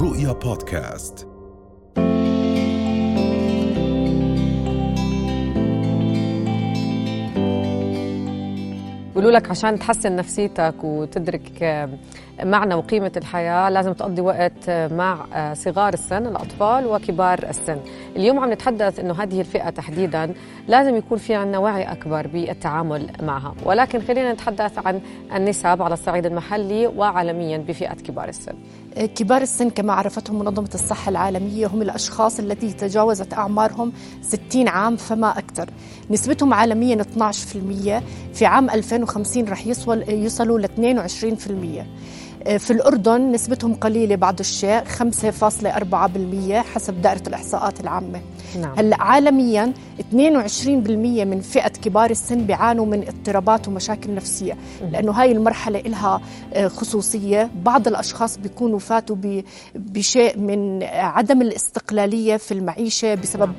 رؤيا بودكاست. بيقولوا لك عشان تحسن نفسيتك وتدرك معنى وقيمة الحياة لازم تقضي وقت مع صغار السن الأطفال وكبار السن. اليوم عم نتحدث أنه هذه الفئة تحديدا لازم يكون في عندنا وعي أكبر بالتعامل معها. ولكن خلينا نتحدث عن النسب على الصعيد المحلي وعالميا بفئة كبار السن. كبار السن كما عرفتهم منظمة الصحة العالمية هم الأشخاص التي تجاوزت أعمارهم 60 عام فما أكثر. نسبتهم عالميا 12% في عام 2050 رح يصل يصلوا ل 22% في الأردن نسبتهم قليلة بعض الشيء 5.4% حسب دائرة الإحصاءات العامة. نعم. هلا عالميا 22% من فئة كبار السن بيعانوا من اضطرابات ومشاكل نفسية. لأنه هاي المرحلة لها آه، خصوصية. بعض الأشخاص بيكونوا فاتوا بشيء من عدم الاستقلالية في المعيشة بسبب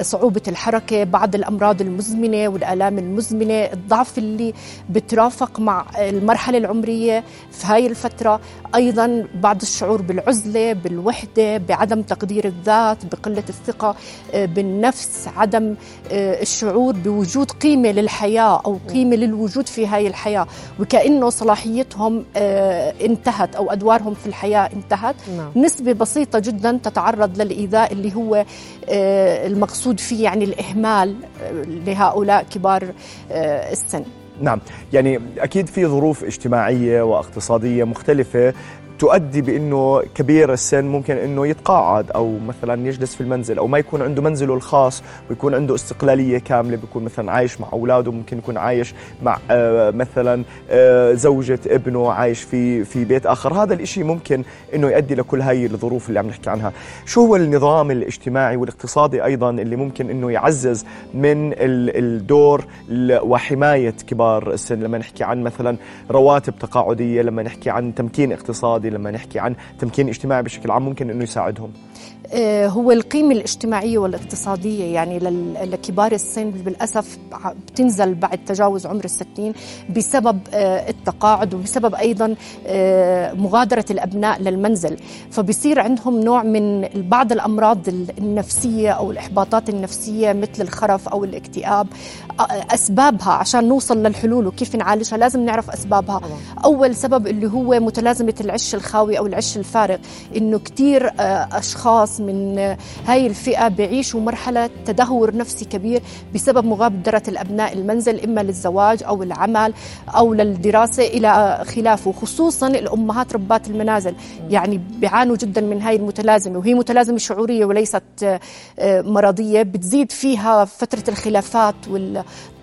صعوبة الحركة بعض الأمراض المزمنة والآلام المزمنة الضعف اللي بترافق مع المرحلة العمرية في هاي الفترة. أيضا بعض الشعور بالعزلة بالوحدة بعدم تقدير الذات بقلة الثقة. آه، بالنفس عدم آه، الشعور بوجود قيمة للحياة أو قيمة للوجود في هاي الحياة. وكأنه صلاحيتهم آه، انتهت أو أدوارهم في الحياة انتهت. نعم. نسبة بسيطة جدا تتعرض للإيذاء اللي هو المقصود فيه يعني الإهمال لهؤلاء كبار السن. نعم. يعني أكيد في ظروف اجتماعية واقتصادية مختلفة تؤدي بإنه كبير السن ممكن إنه يتقاعد أو مثلا يجلس في المنزل أو ما يكون عنده منزله الخاص ويكون عنده استقلالية كاملة بيكون مثلا عايش مع أولاده ممكن يكون عايش مع آه مثلا آه زوجة ابنه عايش في في بيت آخر. هذا الشيء ممكن إنه يؤدي لكل هاي الظروف اللي عم نحكي عنها. شو هو النظام الاجتماعي والاقتصادي أيضا اللي ممكن إنه يعزز من الدور وحماية كبار السن؟ لما نحكي عن مثلا رواتب تقاعدية لما نحكي عن تمكين اقتصادي الاقتصادي لما نحكي عن تمكين اجتماعي بشكل عام ممكن إنه يساعدهم. آه، هو القيمة الاجتماعية والاقتصادية يعني لكبار السن للأسف بتنزل بعد تجاوز عمر الستين بسبب آه، التقاعد وبسبب أيضا آه، مغادرة الأبناء للمنزل. فبصير عندهم نوع من بعض الأمراض النفسية أو الإحباطات النفسية مثل الخرف أو الاكتئاب أسبابها عشان نوصل للحلول وكيف نعالجها لازم نعرف أسبابها. أول سبب اللي هو متلازمة العش الخاوي أو العش الفارغ إنه كتير أشخاص من هاي الفئة بيعيشوا مرحلة تدهور نفسي كبير بسبب مغادرة الأبناء المنزل إما للزواج أو العمل أو للدراسة إلى خلافه خصوصا الأمهات ربات المنازل. يعني بيعانوا جدا من هاي المتلازمة وهي متلازمة شعورية وليست آه، مرضية بتزيد فيها فترة الخلافات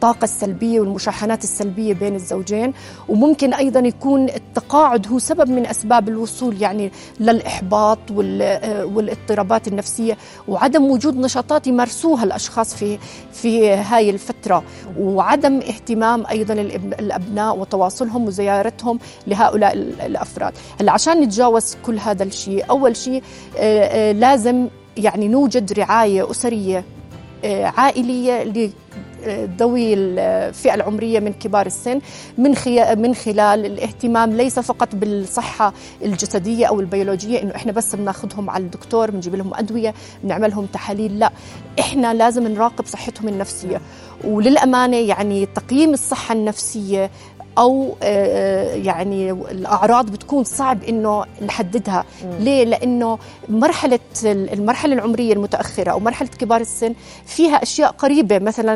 والطاقة السلبية والمشاحنات السلبية بين الزوجين وممكن أيضا يكون التقاعد هو سبب من أسباب الوصول يعني للإحباط آه، والاضطراب الاضطرابات النفسية وعدم وجود نشاطات يمارسوها الأشخاص في في هاي الفترة. وعدم اهتمام أيضا الأبناء وتواصلهم وزيارتهم لهؤلاء الأفراد. هلا عشان نتجاوز كل هذا الشيء أول شيء آه، آه، لازم يعني نوجد رعاية أسرية آه، عائلية ذوي الفئة العمرية من كبار السن من من خلال الاهتمام ليس فقط بالصحة الجسدية أو البيولوجية إنه إحنا بس بناخذهم على الدكتور بنجيب لهم أدوية بنعمل لهم تحاليل لا. إحنا لازم نراقب صحتهم النفسية. وللأمانة يعني تقييم الصحة النفسية أو آه، يعني الأعراض بتكون صعب إنه نحددها. ليه لأنه مرحلة المرحلة العمرية المتأخرة أو مرحلة كبار السن فيها أشياء قريبة مثلا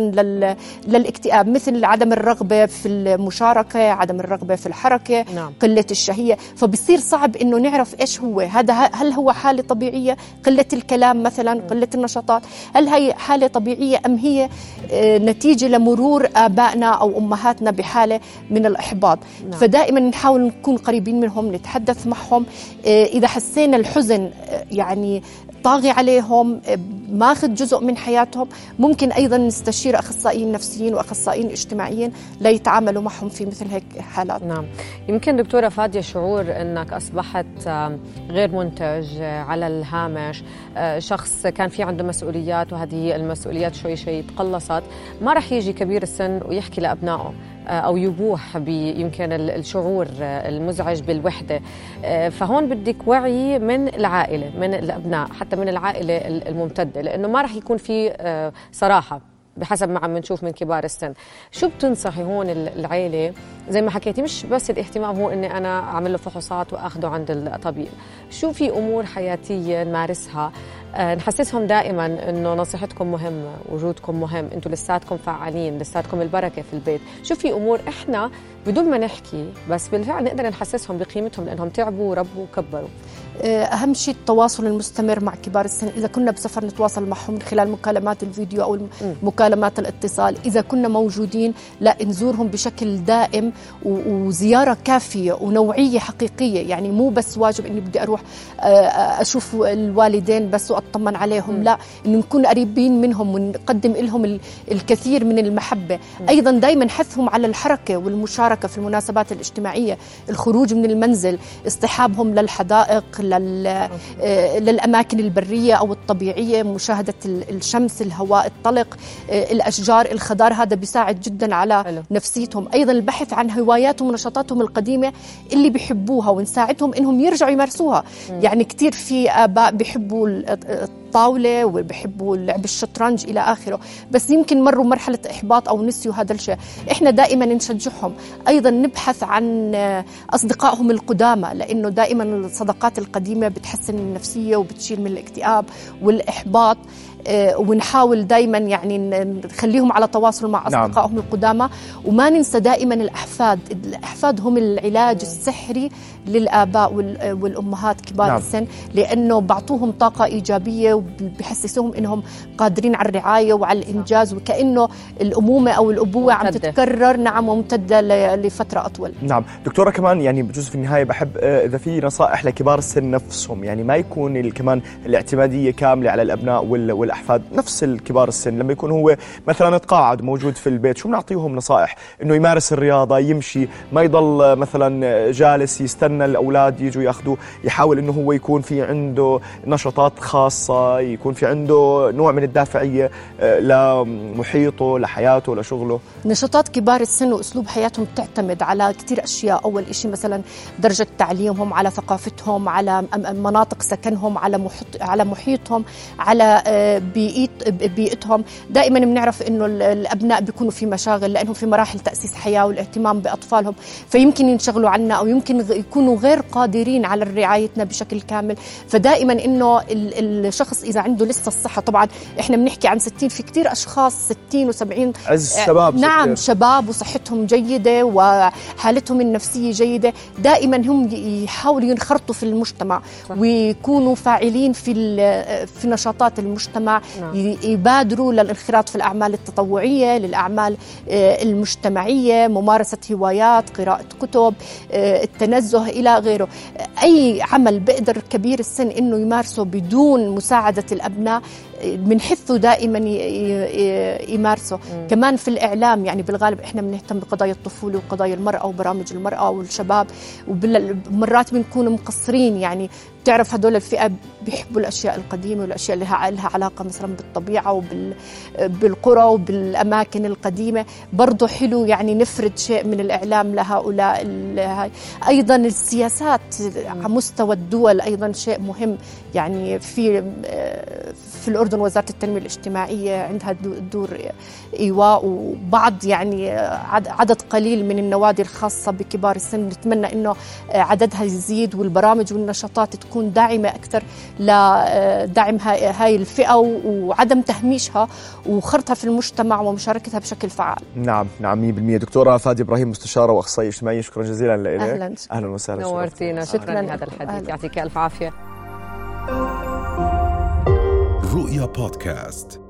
للاكتئاب مثل عدم الرغبة في المشاركة عدم الرغبة في الحركة نعم. قلة الشهية فبصير صعب إنه نعرف إيش هو هذا هل هو حالة طبيعية قلة الكلام مثلا. قلة النشاطات هل هي حالة طبيعية أم هي آه، نتيجة لمرور آبائنا أو أمهاتنا بحالة من الإحباط نعم. فدائما نحاول نكون قريبين منهم نتحدث معهم. آه، إذا حسينا الحزن آه، يعني طاغي عليهم آه، ماخذ جزء من حياتهم ممكن أيضا نستشير أخصائيين نفسيين وأخصائيين اجتماعيين ليتعاملوا معهم في مثل هيك حالات. نعم. يمكن دكتورة فادية شعور إنك أصبحت غير منتج على الهامش. شخص كان في عنده مسؤوليات وهذه المسؤوليات شوي شوي تقلصت. ما راح يجي كبير السن ويحكي لأبنائه. أو يبوح يمكن الشعور المزعج بالوحدة. فهون بدك وعي من العائلة من الأبناء حتى من العائلة الممتدة لأنه ما راح يكون في صراحة. بحسب ما عم نشوف من كبار السن. شو بتنصحي هون العيلة؟ زي ما حكيتي مش بس الاهتمام هو إني أنا أعمل له فحوصات وأخده عند الطبيب. شو في أمور حياتية نمارسها؟ آه، نحسسهم دائما إنه نصيحتكم مهمة وجودكم مهم. أنتم لساتكم فعالين لساتكم البركة في البيت. شو في أمور إحنا بدون ما نحكي بس بالفعل نقدر نحسسهم بقيمتهم لأنهم تعبوا وربوا وكبروا. أهم شيء التواصل المستمر مع كبار السن. إذا كنا بسفر نتواصل معهم من خلال مكالمات الفيديو أو مكالمات الاتصال. إذا كنا موجودين لا نزورهم بشكل دائم وزيارة كافية ونوعية حقيقية. يعني مو بس واجب إني بدي أروح آه، أشوف الوالدين بس وأطمن عليهم. لا انه نكون قريبين منهم ونقدم لهم الكثير من المحبة. أيضا دائما حثهم على الحركة والمشاركة في المناسبات الاجتماعية. الخروج من المنزل اصطحابهم للحدائق لل... آه، للأماكن البرية أو الطبيعية مشاهدة الشمس الهواء الطلق آه، الأشجار الخضار هذا بيساعد جدا على حلو. نفسيتهم أيضا البحث عن هواياتهم ونشاطاتهم القديمة اللي بيحبوها ونساعدهم إنهم يرجعوا يمارسوها م. يعني كثير في آباء بيحبوا الطاولة وبحبوا لعب الشطرنج إلى آخره. بس يمكن مروا مرحلة إحباط أو نسيوا هذا الشيء. إحنا دائما نشجعهم. أيضا نبحث عن أصدقائهم القدامى لأنه دائما الصداقات القديمة بتحسن النفسية وبتشيل من الاكتئاب والإحباط. آه، ونحاول دائما يعني نخليهم على تواصل مع نعم. أصدقائهم نعم. القدامى وما ننسى دائما الأحفاد الأحفاد هم العلاج السحري للآباء والأمهات كبار نعم. السن لأنه بعطوهم طاقة إيجابية وبحسسوهم إنهم قادرين على الرعاية وعلى الإنجاز وكأنه الأمومة أو الأبوة عم تتكرر نعم وممتدة لفترة أطول نعم دكتورة كمان يعني بجوز في النهاية بحب آه، إذا في نصائح لكبار السن نفسهم يعني ما يكون كمان الاعتمادية كاملة على الأبناء وال الأحفاد. نفس الكبار السن لما يكون هو مثلا تقاعد موجود في البيت شو بنعطيهم نصائح؟ إنه يمارس الرياضة يمشي ما يضل مثلا جالس يستنى الأولاد يجوا ياخذوه يحاول إنه هو يكون في عنده نشاطات خاصة يكون في عنده نوع من الدافعية آه، لمحيطه لحياته لشغله نشاطات كبار السن وأسلوب حياتهم تعتمد على كثير أشياء. أول شيء مثلا درجة تعليمهم على ثقافتهم على مناطق سكنهم على محيط على محيطهم على آه، بيئت بيئتهم. دائما بنعرف إنه الأبناء بيكونوا في مشاغل لأنهم في مراحل تأسيس حياة والاهتمام بأطفالهم. فيمكن ينشغلوا عنا أو يمكن يكونوا غير قادرين على رعايتنا بشكل كامل. فدائما إنه الشخص إذا عنده لسه الصحة طبعا إحنا بنحكي عن 60 في كثير أشخاص 60 و70 عز شباب نعم شباب وصحتهم جيدة وحالتهم النفسية جيدة. دائما هم يحاولوا ينخرطوا في المجتمع صح. ويكونوا فاعلين في في نشاطات المجتمع. نعم. يبادروا للانخراط في الأعمال التطوعية للأعمال آه، المجتمعية ممارسة هوايات قراءة كتب آه، التنزه إلى غيره أي عمل بقدر كبير السن أنه يمارسه بدون مساعدة الأبناء بنحثه دائما يمارسه مم. كمان في الإعلام يعني بالغالب إحنا بنهتم بقضايا الطفولة وقضايا المرأة وبرامج المرأة والشباب ومرات بنكون مقصرين يعني بتعرف هدول الفئة بيحبوا الأشياء القديمة والأشياء اللي لها علاقة مثلا بالطبيعة وبالقرى وبالأماكن القديمة. برضه حلو يعني نفرد شيء من الإعلام لهؤلاء أيضا السياسات على مستوى الدول أيضا شيء مهم. يعني في في الأردن وزارة التنمية الاجتماعية عندها دور إيواء وبعض يعني عدد قليل من النوادي الخاصة بكبار السن. نتمنى أنه عددها يزيد والبرامج والنشاطات تكون داعمة أكثر لدعم هاي الفئة وعدم تهميشها وخرطها في المجتمع ومشاركتها بشكل فعال. نعم نعم 100% دكتورة فادي إبراهيم مستشارة وأخصائية اجتماعية شكرا جزيلا لك. أهلا. أهلا وسهلا. نورتينا. شكرا. لهذا الحديث. يعطيك ألف عافية. رؤيا بودكاست.